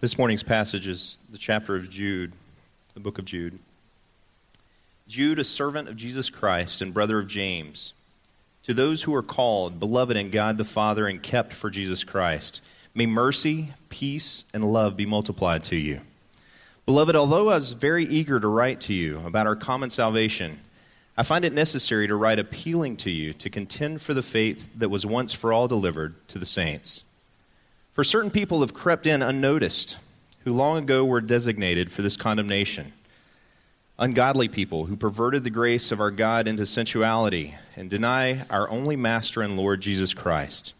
This morning's passage is the chapter of Jude, the book of Jude. Jude, a servant of Jesus Christ and brother of James, to those who are called, beloved in God the Father, and kept for Jesus Christ, may mercy, peace, and love be multiplied to you. Beloved, although I was very eager to write to you about our common salvation, I find it necessary to write appealing to you to contend for the faith that was once for all delivered to the saints. For certain people have crept in unnoticed, who long ago were designated for this condemnation. Ungodly people who perverted the grace of our God into sensuality and deny our only Master and Lord Jesus Christ.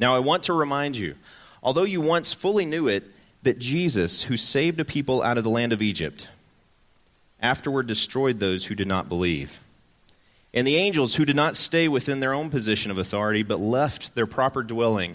Now, I want to remind you, although you once fully knew it, that Jesus, who saved a people out of the land of Egypt, afterward destroyed those who did not believe. And the angels who did not stay within their own position of authority, but left their proper dwelling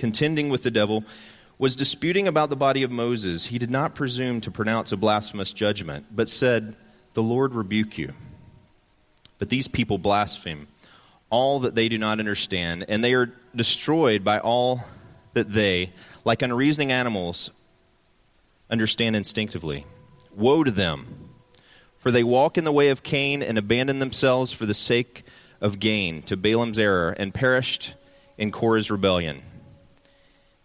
contending with the devil, was disputing about the body of Moses, he did not presume to pronounce a blasphemous judgment, but said, The Lord rebuke you. But these people blaspheme all that they do not understand, and they are destroyed by all that they, like unreasoning animals, understand instinctively. Woe to them! For they walk in the way of Cain and abandon themselves for the sake of gain to Balaam's error and perished in Korah's rebellion.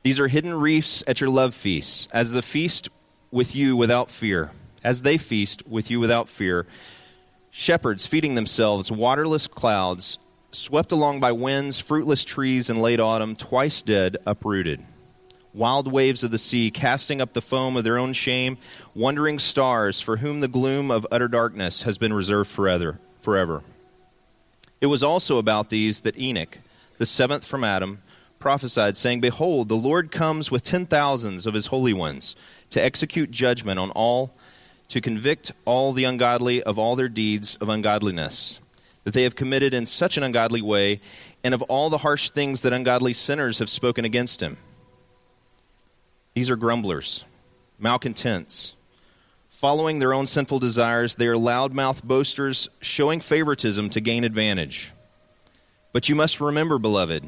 These are hidden reefs at your love feasts, as the feast with you without fear, as they feast with you without fear. Shepherds feeding themselves, waterless clouds, swept along by winds, fruitless trees in late autumn, twice dead, uprooted. Wild waves of the sea, casting up the foam of their own shame, wandering stars, for whom the gloom of utter darkness has been reserved forever. forever. It was also about these that Enoch, the seventh from Adam, prophesied, saying, Behold, the Lord comes with ten thousands of his holy ones to execute judgment on all, to convict all the ungodly of all their deeds of ungodliness that they have committed in such an ungodly way, and of all the harsh things that ungodly sinners have spoken against him. These are grumblers, malcontents. Following their own sinful desires, they are loudmouth boasters, showing favoritism to gain advantage. But you must remember, beloved,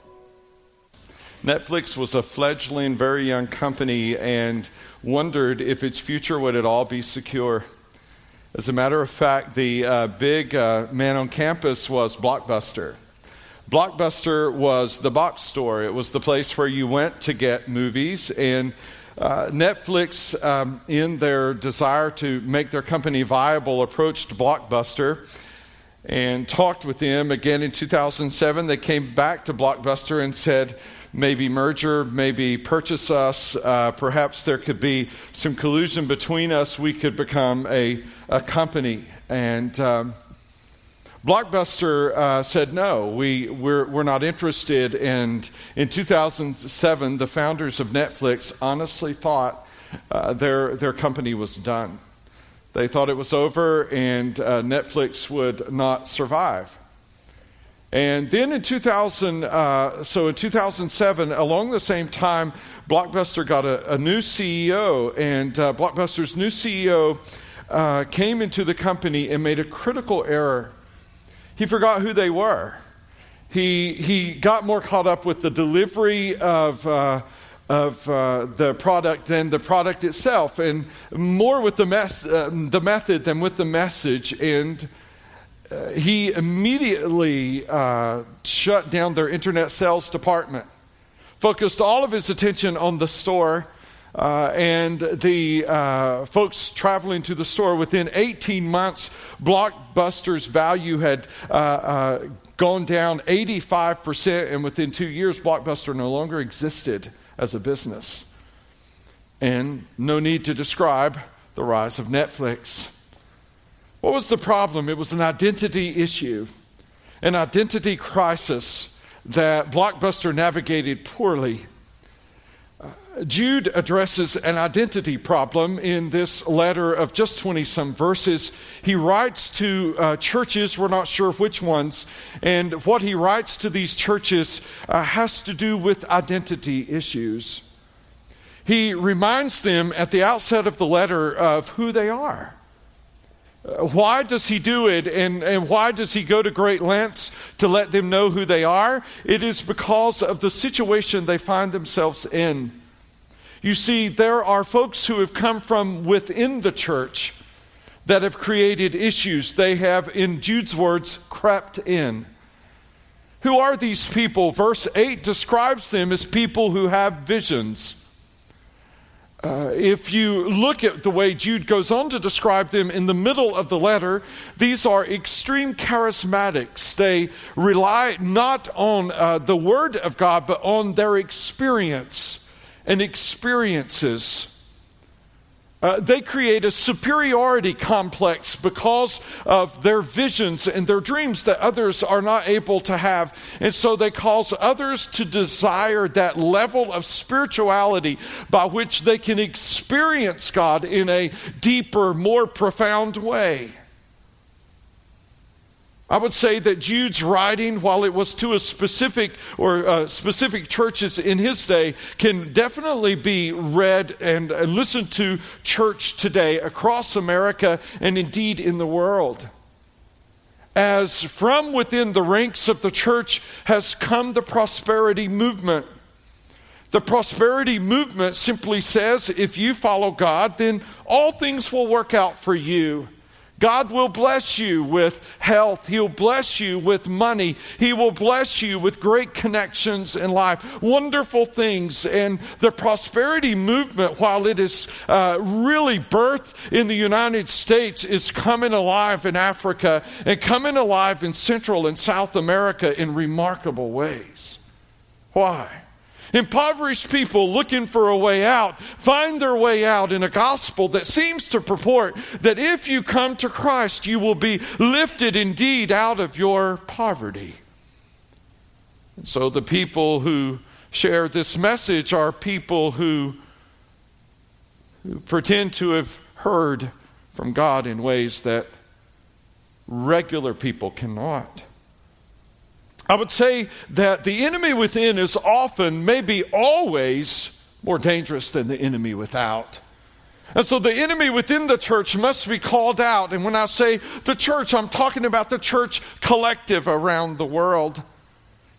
Netflix was a fledgling, very young company and wondered if its future would at all be secure. As a matter of fact, the uh, big uh, man on campus was Blockbuster. Blockbuster was the box store, it was the place where you went to get movies. And uh, Netflix, um, in their desire to make their company viable, approached Blockbuster and talked with them. Again in 2007, they came back to Blockbuster and said, maybe merger, maybe purchase us. Uh, perhaps there could be some collusion between us. We could become a, a company. And um, Blockbuster uh, said no, we, we're, we're not interested. And in 2007, the founders of Netflix honestly thought uh, their, their company was done. They thought it was over and uh, Netflix would not survive. And then in 2000, uh, so in 2007, along the same time, Blockbuster got a, a new CEO, and uh, Blockbuster's new CEO uh, came into the company and made a critical error. He forgot who they were. He, he got more caught up with the delivery of, uh, of uh, the product than the product itself, and more with the, mes- uh, the method than with the message. And he immediately uh, shut down their internet sales department, focused all of his attention on the store. Uh, and the uh, folks traveling to the store within 18 months, Blockbuster's value had uh, uh gone down 85%, and within two years, Blockbuster no longer existed as a business. And no need to describe the rise of Netflix. What was the problem? It was an identity issue, an identity crisis that Blockbuster navigated poorly. Jude addresses an identity problem in this letter of just 20 some verses. He writes to uh, churches, we're not sure which ones, and what he writes to these churches uh, has to do with identity issues. He reminds them at the outset of the letter of who they are. Why does he do it and, and why does he go to great lengths to let them know who they are? It is because of the situation they find themselves in. You see, there are folks who have come from within the church that have created issues. They have, in Jude's words, crept in. Who are these people? Verse 8 describes them as people who have visions. Uh, if you look at the way Jude goes on to describe them in the middle of the letter, these are extreme charismatics. They rely not on uh, the Word of God, but on their experience and experiences. Uh, they create a superiority complex because of their visions and their dreams that others are not able to have. And so they cause others to desire that level of spirituality by which they can experience God in a deeper, more profound way. I would say that Jude's writing, while it was to a specific or uh, specific churches in his day, can definitely be read and, and listened to church today across America and indeed in the world. As from within the ranks of the church has come the prosperity movement. The prosperity movement simply says if you follow God, then all things will work out for you. God will bless you with health. He'll bless you with money. He will bless you with great connections in life, wonderful things. And the prosperity movement, while it is uh, really birthed in the United States, is coming alive in Africa and coming alive in Central and South America in remarkable ways. Why? Impoverished people looking for a way out find their way out in a gospel that seems to purport that if you come to Christ, you will be lifted indeed out of your poverty. And so the people who share this message are people who, who pretend to have heard from God in ways that regular people cannot. I would say that the enemy within is often, maybe always, more dangerous than the enemy without. And so the enemy within the church must be called out. And when I say the church, I'm talking about the church collective around the world.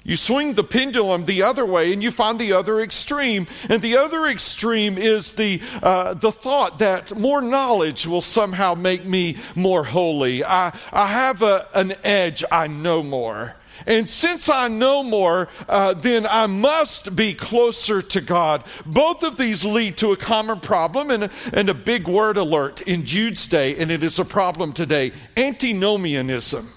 You swing the pendulum the other way and you find the other extreme. And the other extreme is the, uh, the thought that more knowledge will somehow make me more holy. I, I have a, an edge, I know more. And since I know more, uh, then I must be closer to God. Both of these lead to a common problem and a, and a big word alert in Jude's day, and it is a problem today antinomianism.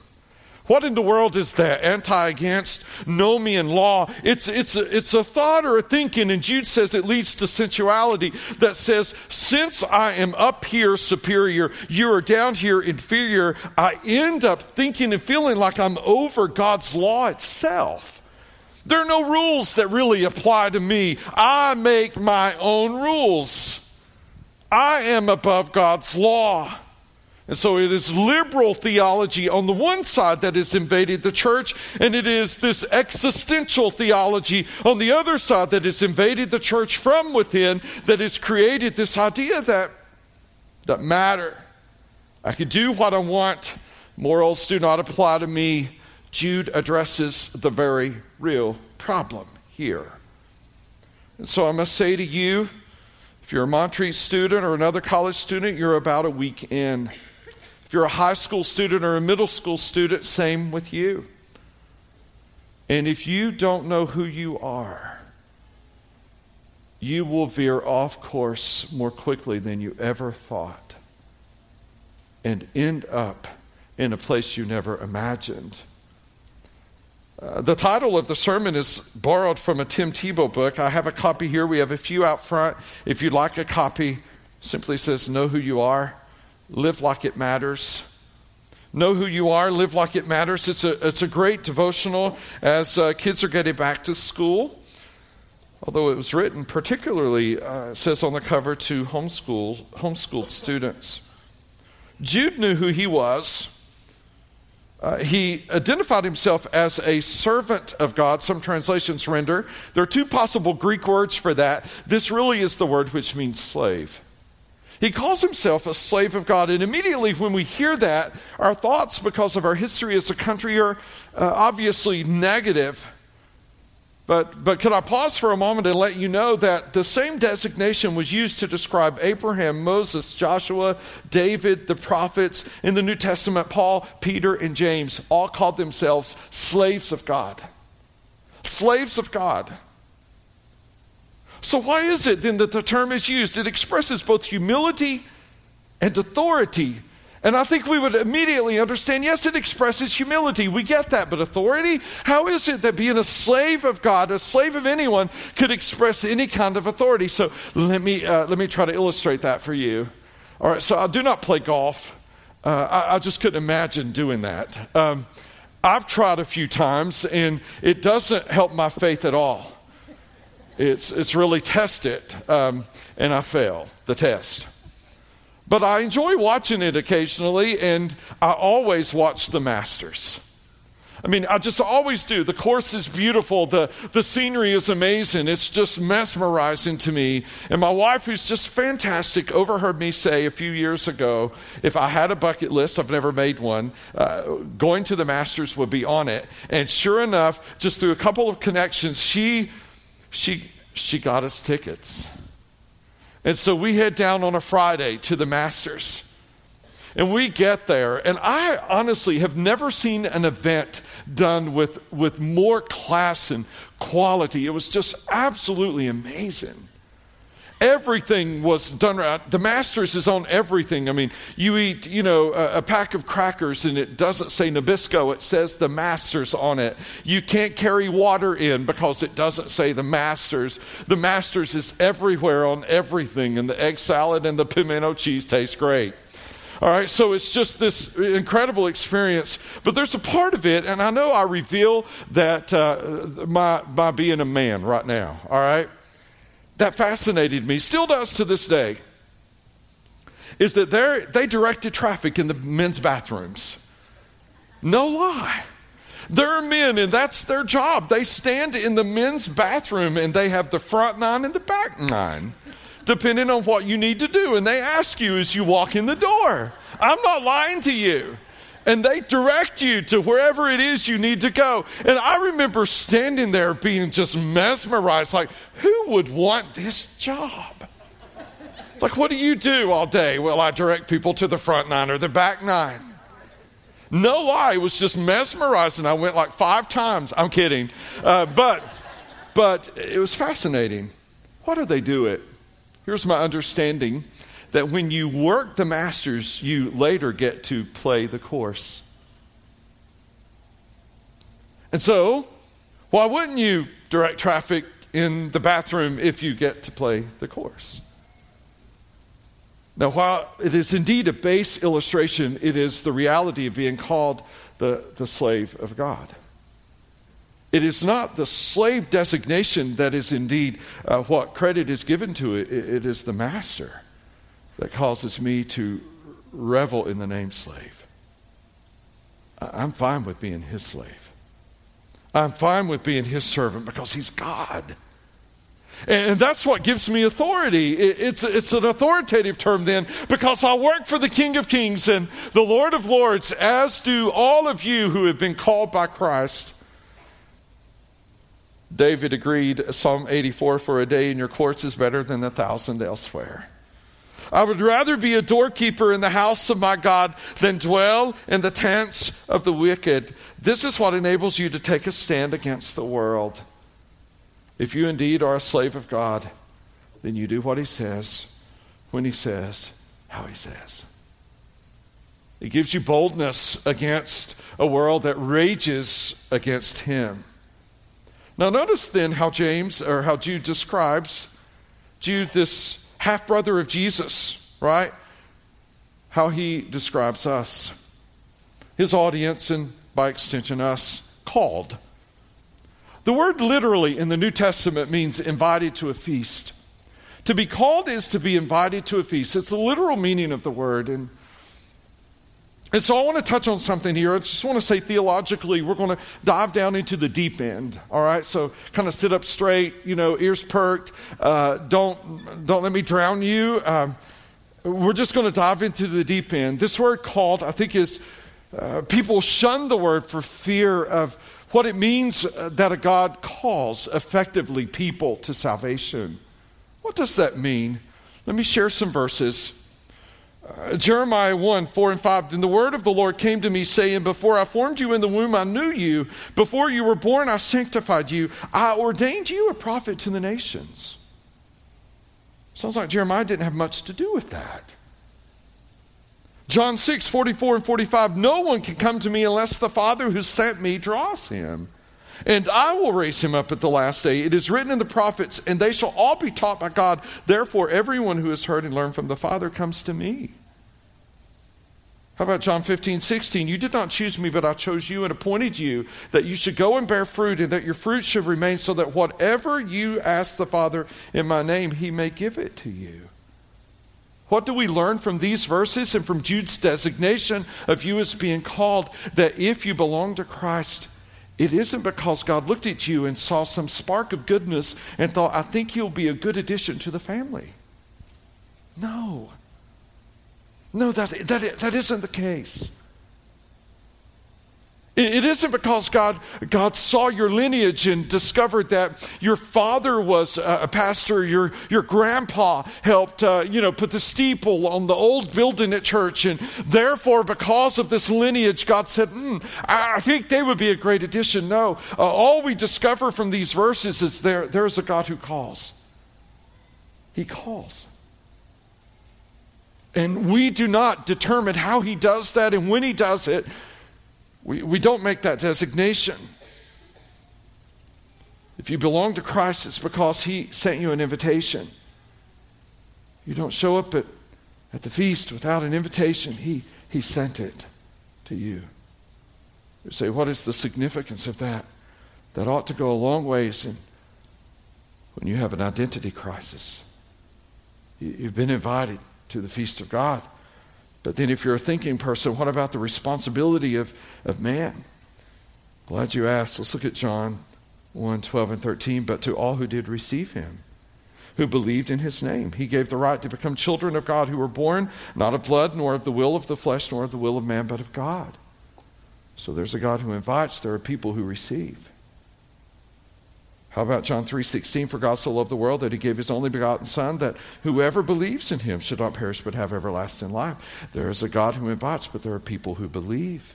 What in the world is that? Anti against nomian law. It's, it's, it's a thought or a thinking, and Jude says it leads to sensuality that says, Since I am up here superior, you are down here inferior, I end up thinking and feeling like I'm over God's law itself. There are no rules that really apply to me. I make my own rules. I am above God's law. And so it is liberal theology on the one side that has invaded the church, and it is this existential theology on the other side that has invaded the church from within that has created this idea that, that matter I can do what I want. Morals do not apply to me. Jude addresses the very real problem here. And so I must say to you, if you're a Montreat student or another college student, you're about a week in. If you're a high school student or a middle school student, same with you. And if you don't know who you are, you will veer off course more quickly than you ever thought and end up in a place you never imagined. Uh, the title of the sermon is borrowed from a Tim Tebow book. I have a copy here. We have a few out front. If you'd like a copy, simply says, Know who you are, live like it matters. Know who you are, live like it matters. It's a, it's a great devotional as uh, kids are getting back to school. Although it was written particularly, uh, says on the cover, to homeschool, homeschooled students. Jude knew who he was. Uh, he identified himself as a servant of God. Some translations render. There are two possible Greek words for that. This really is the word which means slave. He calls himself a slave of God. And immediately when we hear that, our thoughts, because of our history as a country, are uh, obviously negative. But, but could I pause for a moment and let you know that the same designation was used to describe Abraham, Moses, Joshua, David, the prophets. In the New Testament, Paul, Peter, and James all called themselves slaves of God. Slaves of God. So, why is it then that the term is used? It expresses both humility and authority. And I think we would immediately understand yes, it expresses humility. We get that. But authority? How is it that being a slave of God, a slave of anyone, could express any kind of authority? So let me, uh, let me try to illustrate that for you. All right, so I do not play golf. Uh, I, I, just couldn't imagine doing that. Um, I've tried a few times, and it doesn't help my faith at all. It's, it's really tested, um, and I fail the test. But I enjoy watching it occasionally, and I always watch the Masters. I mean, I just always do. The course is beautiful. The, the scenery is amazing. It's just mesmerizing to me. And my wife, who's just fantastic, overheard me say a few years ago if I had a bucket list, I've never made one, uh, going to the Masters would be on it. And sure enough, just through a couple of connections, she she, she got us tickets. And so we head down on a Friday to the Masters. And we get there, and I honestly have never seen an event done with, with more class and quality. It was just absolutely amazing. Everything was done right. The Masters is on everything. I mean, you eat, you know, a, a, pack of crackers and it doesn't say Nabisco, it says the Masters on it. You can't carry water in because it doesn't say the Masters. The Masters is everywhere on everything, and the egg salad and the pimento cheese taste great. All right, so it's just this incredible experience. But there's a part of it, and I know I reveal that uh, my, my being a man right now, all right? That fascinated me, still does to this day, is that they directed traffic in the men's bathrooms. No lie. There are men, and that's their job. They stand in the men's bathroom and they have the front nine and the back nine, depending on what you need to do. And they ask you as you walk in the door. I'm not lying to you and they direct you to wherever it is you need to go. And I remember standing there being just mesmerized like, who would want this job? Like, what do you do all day? Well, I direct people to the front nine or the back nine. No lie, it was just mesmerizing. I went like five times. I'm kidding. Uh, but, but it was fascinating. Why do they do it? Here's my understanding that when you work the masters, you later get to play the course. And so, why wouldn't you direct traffic in the bathroom if you get to play the course? Now, while it is indeed a base illustration, it is the reality of being called the, the slave of God. It is not the slave designation that is indeed uh, what credit is given to it, it is the master that causes me to revel in the name slave. I'm fine with being his slave. I'm fine with being his servant because he's God. And that's what gives me authority. It's, it's an authoritative term then because I work for the King of Kings and the Lord of Lords, as do all of you who have been called by Christ. David agreed, Psalm 84, for a day in your courts is better than a thousand elsewhere. I would rather be a doorkeeper in the house of my God than dwell in the tents of the wicked. This is what enables you to take a stand against the world. If you indeed are a slave of God, then you do what He says, when He says, how He says. It gives you boldness against a world that rages against Him. Now, notice then how James, or how Jude describes Jude, this half brother of Jesus, right? How he describes us, his audience, and by extension, us, called. The word literally in the New Testament means invited to a feast. To be called is to be invited to a feast. It's the literal meaning of the word. And, and so I want to touch on something here. I just want to say theologically, we're going to dive down into the deep end. All right? So kind of sit up straight, you know, ears perked. Uh, don't, don't let me drown you. Um, we're just going to dive into the deep end. This word called, I think, is uh, people shun the word for fear of what it means uh, that a God calls effectively people to salvation. What does that mean? Let me share some verses. Uh, Jeremiah 1 4 and 5. Then the word of the Lord came to me, saying, Before I formed you in the womb, I knew you. Before you were born, I sanctified you. I ordained you a prophet to the nations. Sounds like Jeremiah didn't have much to do with that. John 6, 44 and 45 No one can come to me unless the Father who sent me draws him. And I will raise him up at the last day. It is written in the prophets, and they shall all be taught by God. Therefore, everyone who has heard and learned from the Father comes to me. How about John 15, 16? You did not choose me, but I chose you and appointed you that you should go and bear fruit, and that your fruit should remain, so that whatever you ask the Father in my name, he may give it to you. What do we learn from these verses and from Jude's designation of you as being called? That if you belong to Christ, it isn't because God looked at you and saw some spark of goodness and thought, I think you'll be a good addition to the family. No. No, that, that, that isn't the case. It isn't because God, God saw your lineage and discovered that your father was a pastor, your, your grandpa helped, uh, you know, put the steeple on the old building at church, and therefore, because of this lineage, God said, mm, I think they would be a great addition. No, uh, all we discover from these verses is there, there's a God who calls. He calls. And we do not determine how he does that and when he does it. We, we don't make that designation. If you belong to Christ, it's because He sent you an invitation. You don't show up at, at the feast without an invitation, He, he sent it to you. You say, What is the significance of that? That ought to go a long ways in, when you have an identity crisis. You've been invited to the feast of God. But then, if you're a thinking person, what about the responsibility of, of man? Glad you asked. Let's look at John 1 12 and 13. But to all who did receive him, who believed in his name, he gave the right to become children of God who were born not of blood, nor of the will of the flesh, nor of the will of man, but of God. So there's a God who invites, there are people who receive. How about John 3:16 for God so loved the world that he gave his only begotten son that whoever believes in him should not perish but have everlasting life. There is a God who invites but there are people who believe.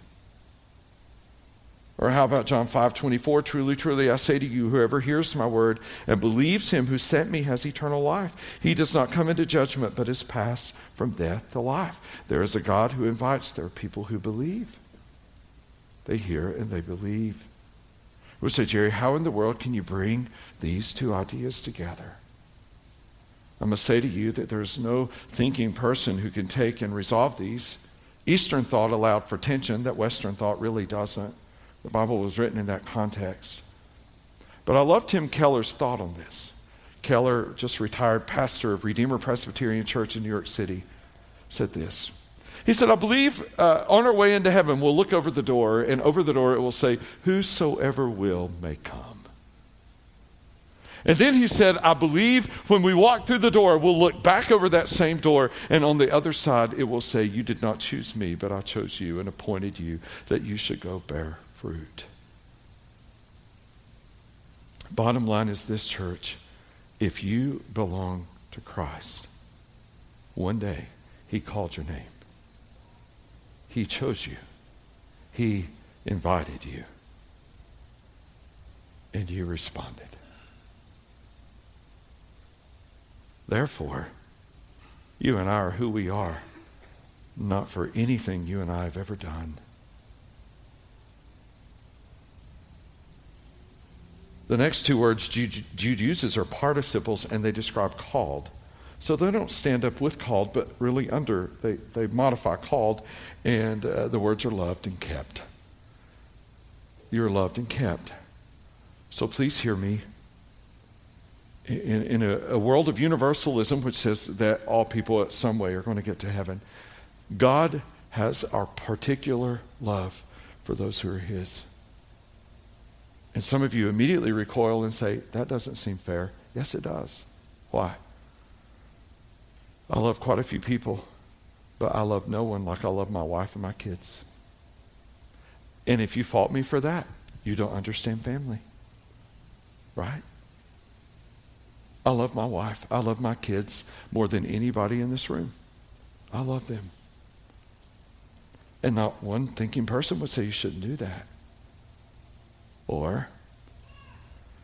Or how about John 5:24 truly truly I say to you whoever hears my word and believes him who sent me has eternal life. He does not come into judgment but is passed from death to life. There is a God who invites there are people who believe. They hear and they believe. We say, Jerry, how in the world can you bring these two ideas together? I must say to you that there's no thinking person who can take and resolve these. Eastern thought allowed for tension that Western thought really doesn't. The Bible was written in that context. But I love Tim Keller's thought on this. Keller, just retired pastor of Redeemer Presbyterian Church in New York City, said this he said, I believe uh, on our way into heaven, we'll look over the door, and over the door it will say, Whosoever will may come. And then he said, I believe when we walk through the door, we'll look back over that same door, and on the other side, it will say, You did not choose me, but I chose you and appointed you that you should go bear fruit. Bottom line is this, church if you belong to Christ, one day he called your name, he chose you, he invited you, and you responded. Therefore, you and I are who we are, not for anything you and I have ever done. The next two words Jude, uses are participles and they describe called. So they don't stand up with called, but really under. They, they modify called, and uh, the words are loved and kept. You're loved and kept. So please hear me in, in a, a, world of universalism, which says that all people some way are going to get to heaven, God has our particular love for those who are His. And some of you immediately recoil and say, That doesn't seem fair. Yes, it does. Why? I love quite a few people, but I love no one like I love my wife and my kids. And if you fault me for that, you don't understand family. Right? I love my wife. I love my kids more than anybody in this room. I love them. And not one thinking person would say you shouldn't do that. Or,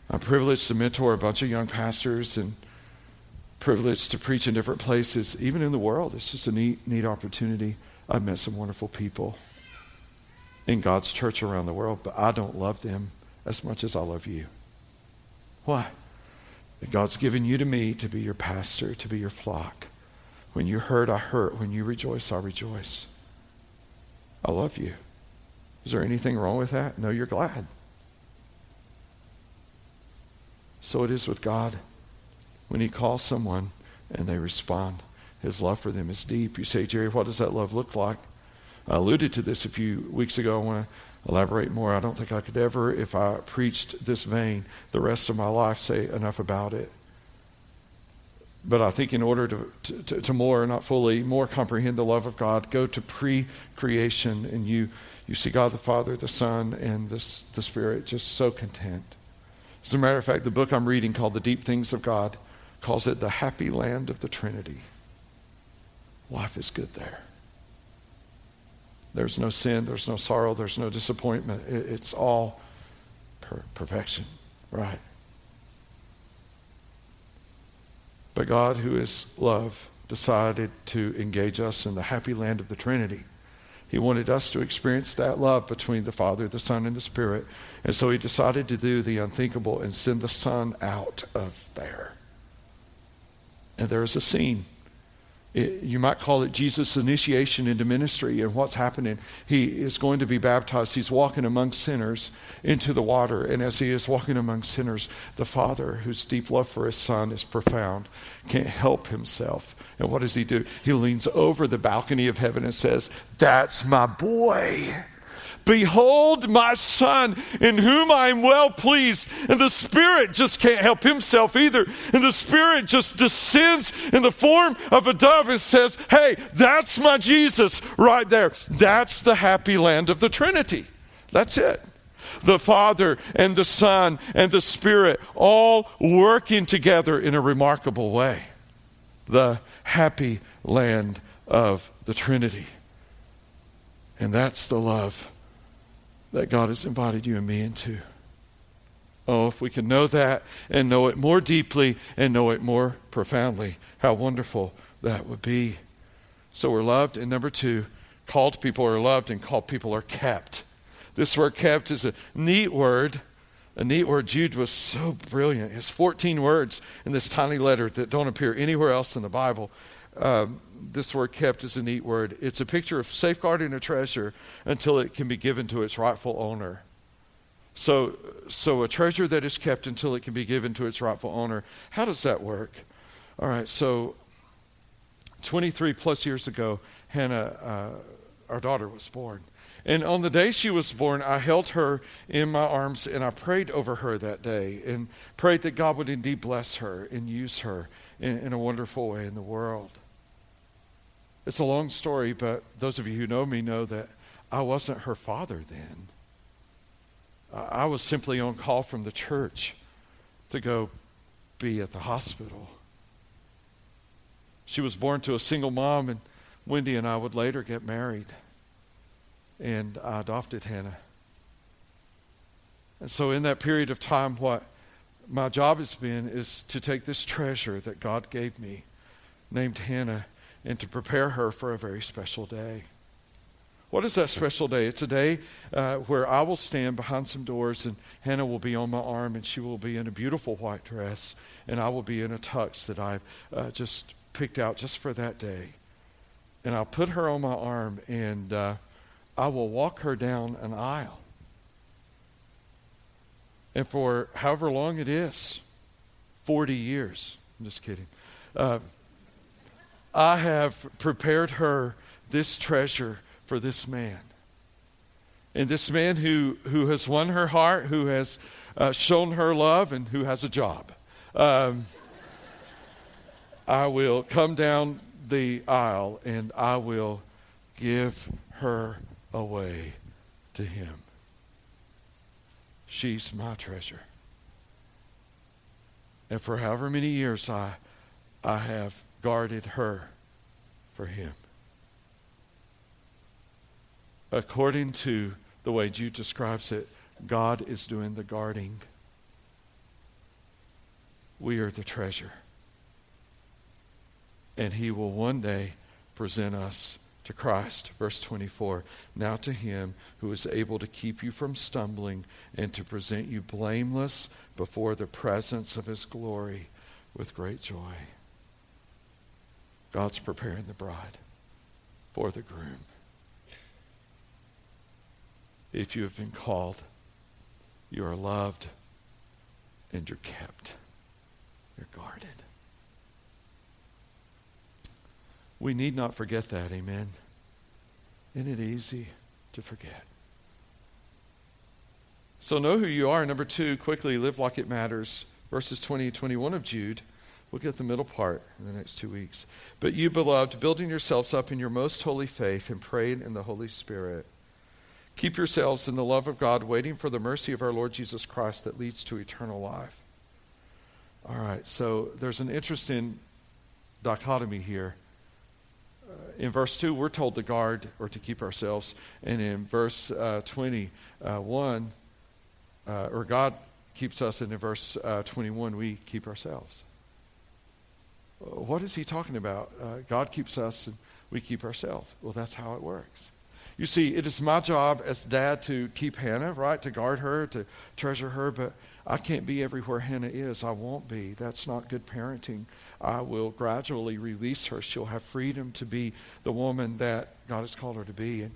I'm privileged to mentor a bunch of young pastors and privileged to preach in different places, even in the world. It's just a neat, neat opportunity. I've met some wonderful people in God's church around the world, but I don't love them as much as I love you. Why? God's given you to me to be your pastor, to be your flock. When you hurt, I hurt. When you rejoice, I rejoice. I love you. Is there anything wrong with that? No, you're glad. So it is with God. When He calls someone and they respond, His love for them is deep. You say, Jerry, what does that love look like? I alluded to this a few weeks ago. I want to elaborate more. I don't think I could ever, if I preached this vein the rest of my life, say enough about it. But I think in order to, to, to more, not fully, more comprehend the love of God, go to pre creation and you, you see God the Father, the Son, and the, the Spirit just so content. As a matter of fact, the book I'm reading called The Deep Things of God calls it the happy land of the Trinity. Life is good there. There's no sin, there's no sorrow, there's no disappointment. It's all per- perfection, right? But God, who is love, decided to engage us in the happy land of the Trinity. He wanted us to experience that love between the Father, the Son, and the Spirit. And so he decided to do the unthinkable and send the Son out of there. And there is a scene it, you might call it Jesus' initiation into ministry. And what's happening? He is going to be baptized. He's walking among sinners into the water. And as he is walking among sinners, the Father, whose deep love for his Son is profound, can't help himself. And what does he do? He leans over the balcony of heaven and says, That's my boy. Behold my son, in whom I am well pleased. And the Spirit just can't help himself either. And the Spirit just descends in the form of a dove and says, Hey, that's my Jesus right there. That's the happy land of the Trinity. That's it. The Father and the Son and the Spirit all working together in a remarkable way. The happy land of the Trinity. And that's the love that God has invited you and me into. Oh, if we can know that and know it more deeply and know it more profoundly, how wonderful that would be. So we're loved. And number two, called people are loved and called people are kept. This word kept is a neat word. A neat word. Jude was so brilliant. Has 14 words in this tiny letter that don't appear anywhere else in the Bible. Um, this word kept is a neat word. It's a picture of safeguarding a treasure until it can be given to its rightful owner. So, so a treasure that is kept until it can be given to its rightful owner. How does that work? All right, so 23 plus years ago, Hannah uh, our daughter was born. And on the day she was born, I held her in my arms and I prayed over her that day and prayed that God would indeed bless her and use her in, in a wonderful way in the world. It's a long story, but those of you who know me know that I wasn't her father then. I was simply on call from the church to go be at the hospital. She was born to a single mom, and Wendy and I would later get married. And I adopted Hannah. And so, in that period of time, what my job has been is to take this treasure that God gave me, named Hannah, and to prepare her for a very special day. What is that special day? It's a day uh, where I will stand behind some doors and Hannah will be on my arm and she will be in a beautiful white dress and I will be in a tux that I've uh, just picked out just for that day. And I'll put her on my arm and uh, I will walk her down an aisle. And for however long it is 40 years, I'm just kidding. I have prepared her this treasure for this man. And this man who, who has won her heart, who has uh, shown her love, and who has a job. Um, I will come down the aisle and I will give her away to him. She's my treasure. And for however many years I, I have guarded her for him. According to the way Jude describes it, God is doing the guarding. We are the treasure. And he will one day present us to Christ. Verse 24 Now to him who is able to keep you from stumbling and to present you blameless before the presence of his glory with great joy. God's preparing the bride for the groom. If you have been called, you are loved and you're kept. You're guarded. We need not forget that, amen. Isn't it easy to forget? So know who you are. Number two, quickly live like it matters. Verses 20 and 21 of Jude. We'll get the middle part in the next two weeks. But you, beloved, building yourselves up in your most holy faith and praying in the Holy Spirit. Keep yourselves in the love of God, waiting for the mercy of our Lord Jesus Christ that leads to eternal life. All right, so there's an interesting dichotomy here. Uh, in verse 2, we're told to guard or to keep ourselves. And in verse uh, 21, uh, or God keeps us, and in verse uh, 21, we keep ourselves. What is he talking about? Uh, God keeps us and we keep ourselves. Well, that's how it works. You see, it is my job as dad to keep Hannah, right? To guard her, to treasure her, but I can't be everywhere Hannah is. I won't be. That's not good parenting. I will gradually release her. She'll have freedom to be the woman that God has called her to be. And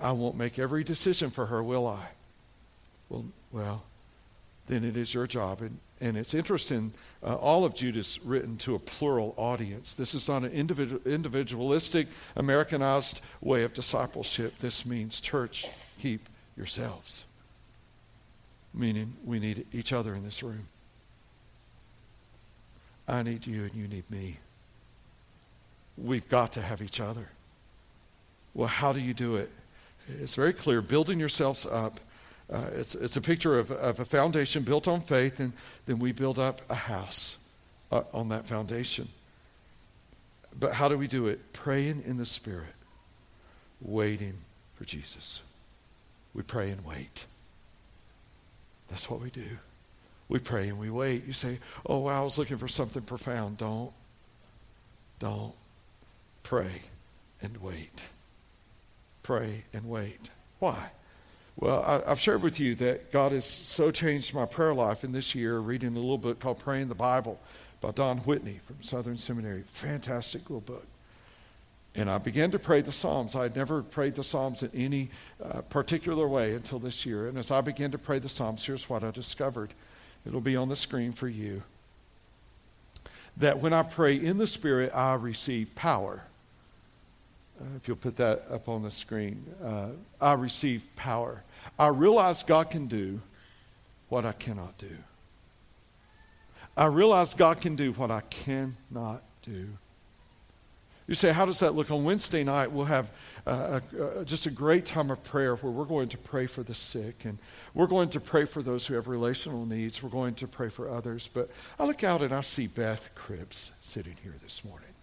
I won't make every decision for her, will I? Well, well, then it is your job. And, and it's interesting, uh, all of Jude is written to a plural audience. This is not an individual, individualistic, Americanized way of discipleship. This means, church, keep yourselves. Meaning, we need each other in this room. I need you and you need me. We've got to have each other. Well, how do you do it? It's very clear building yourselves up uh, it's, it's a picture of, of a foundation built on faith, and then we build up a house uh, on that foundation. But how do we do it? Praying in the Spirit, waiting for Jesus. We pray and wait. That's what we do. We pray and we wait. You say, oh, wow, I was looking for something profound. Don't. Don't. Pray and wait. Pray and wait. Why? Well, I, have shared with you that God has so changed my prayer life in this year, reading a little book called Praying the Bible by Don Whitney from Southern Seminary. Fantastic little book. And I began to pray the Psalms. I had never prayed the Psalms in any uh, particular way until this year. And as I began to pray the Psalms, here's what I discovered. It'll be on the screen for you. That when I pray in the Spirit, I receive power. Uh, if you'll put that up on the screen, uh, I receive power. I realize God can do what I cannot do. I realize God can do what I cannot do. You say, how does that look? On Wednesday night, we'll have uh, a, just a great time of prayer where we're going to pray for the sick and we're going to pray for those who have relational needs. We're going to pray for others. But I look out and I see Beth Cribs sitting here this morning.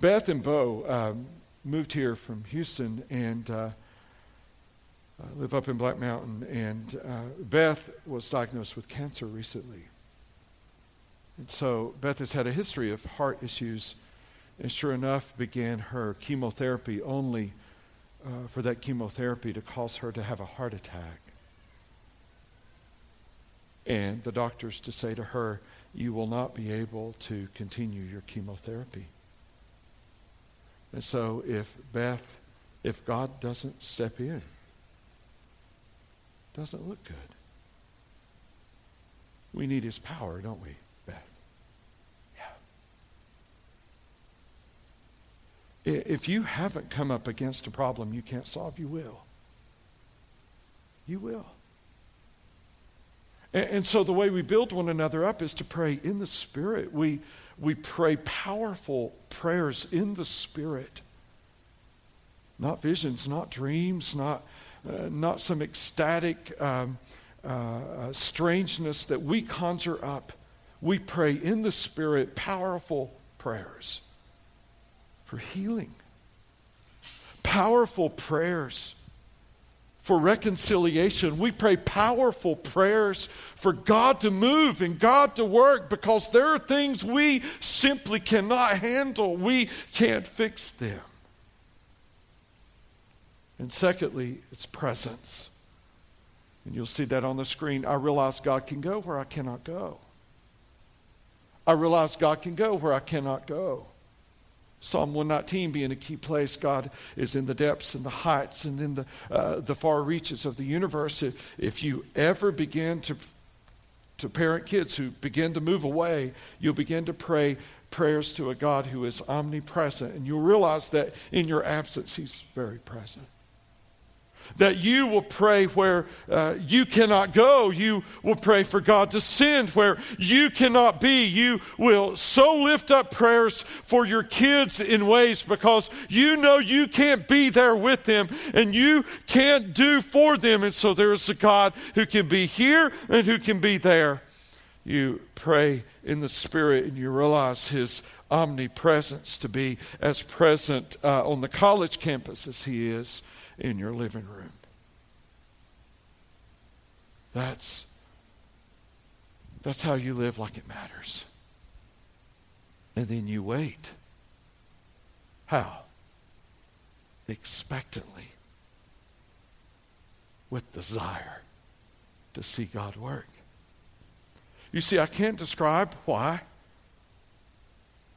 Beth and Bo um, moved here from Houston and uh, live up in Black Mountain. And uh, Beth was diagnosed with cancer recently. And so Beth has had a history of heart issues and sure enough, began her chemotherapy only uh, for that chemotherapy to cause her to have a heart attack. And the doctors to say to her, You will not be able to continue your chemotherapy. And so, if Beth, if God doesn't step in, doesn't look good. We need his power, don't we? Beth? Yeah. If you haven't come up against a problem you can't solve, you will. You will. And, and, so the way we build one another up is to pray in the Spirit. We, we pray powerful prayers in the Spirit. Not visions, not dreams, not, uh, not some ecstatic um, uh, uh, strangeness that we conjure up. We pray in the Spirit powerful prayers for healing. Powerful prayers for reconciliation. We pray powerful prayers for God to move and God to work because there are things we simply cannot handle. We can't fix them. And secondly, it's presence. And you'll see that on the screen. I realize God can go where I cannot go. I realize God can go where I cannot go. Psalm 119 being a key place, God is in the depths and the heights and in the, uh, the far reaches of the universe. If you ever begin to, to parent kids who begin to move away, you'll begin to pray prayers to a God who is omnipresent, and you'll realize that in your absence, He's very present that you will pray where uh, you cannot go. You will pray for God to send where you cannot be. You will so lift up prayers for your kids in ways because you know you can't be there with them and you can't do for them. And so there is a God who can be here and who can be there. You pray in the Spirit and you realize His omnipresence to be as present uh, on the college campus as He is in your living room. That's, that's how you live like it matters. And then you wait. How? Expectantly. With desire to see God work. You see, I can't describe why.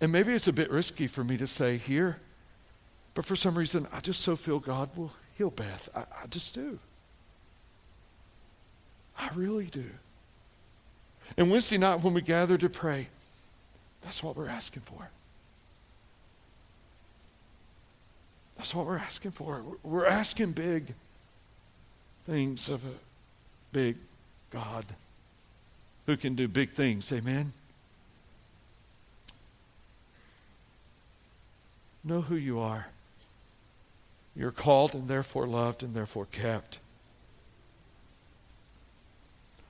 And maybe it's a bit risky for me to say here, but for some reason, I just so feel God will heal Beth. I, I just do. I really do. And Wednesday night, when we gather to pray, that's what we're asking for. That's what we're asking for. We're asking big things of a big God who can do big things. Amen. Know who you are. You're called and therefore loved and therefore kept.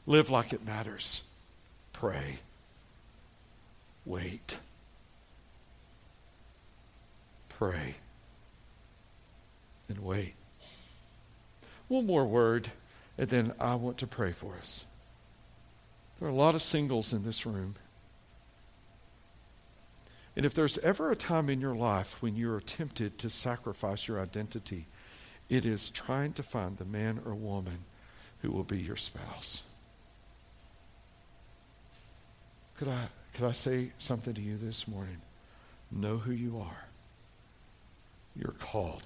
Live like it matters. Pray. Wait. Pray. And wait. One more word, and then I want to pray for us. There are a lot of singles in this room. And if there's ever a time in your life when you're tempted to sacrifice your identity, it is trying to find the man or woman who will be your spouse. Could I, could I say something to you this morning? Know who you are. You're called,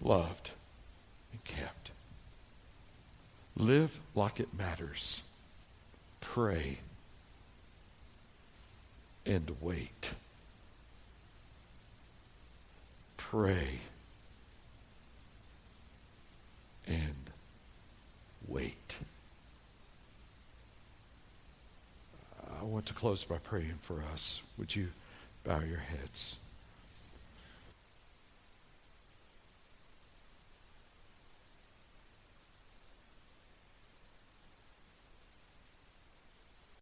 loved, and kept. Live like it matters. Pray and wait. pray and wait. I want to close by praying for us. Would you bow your heads?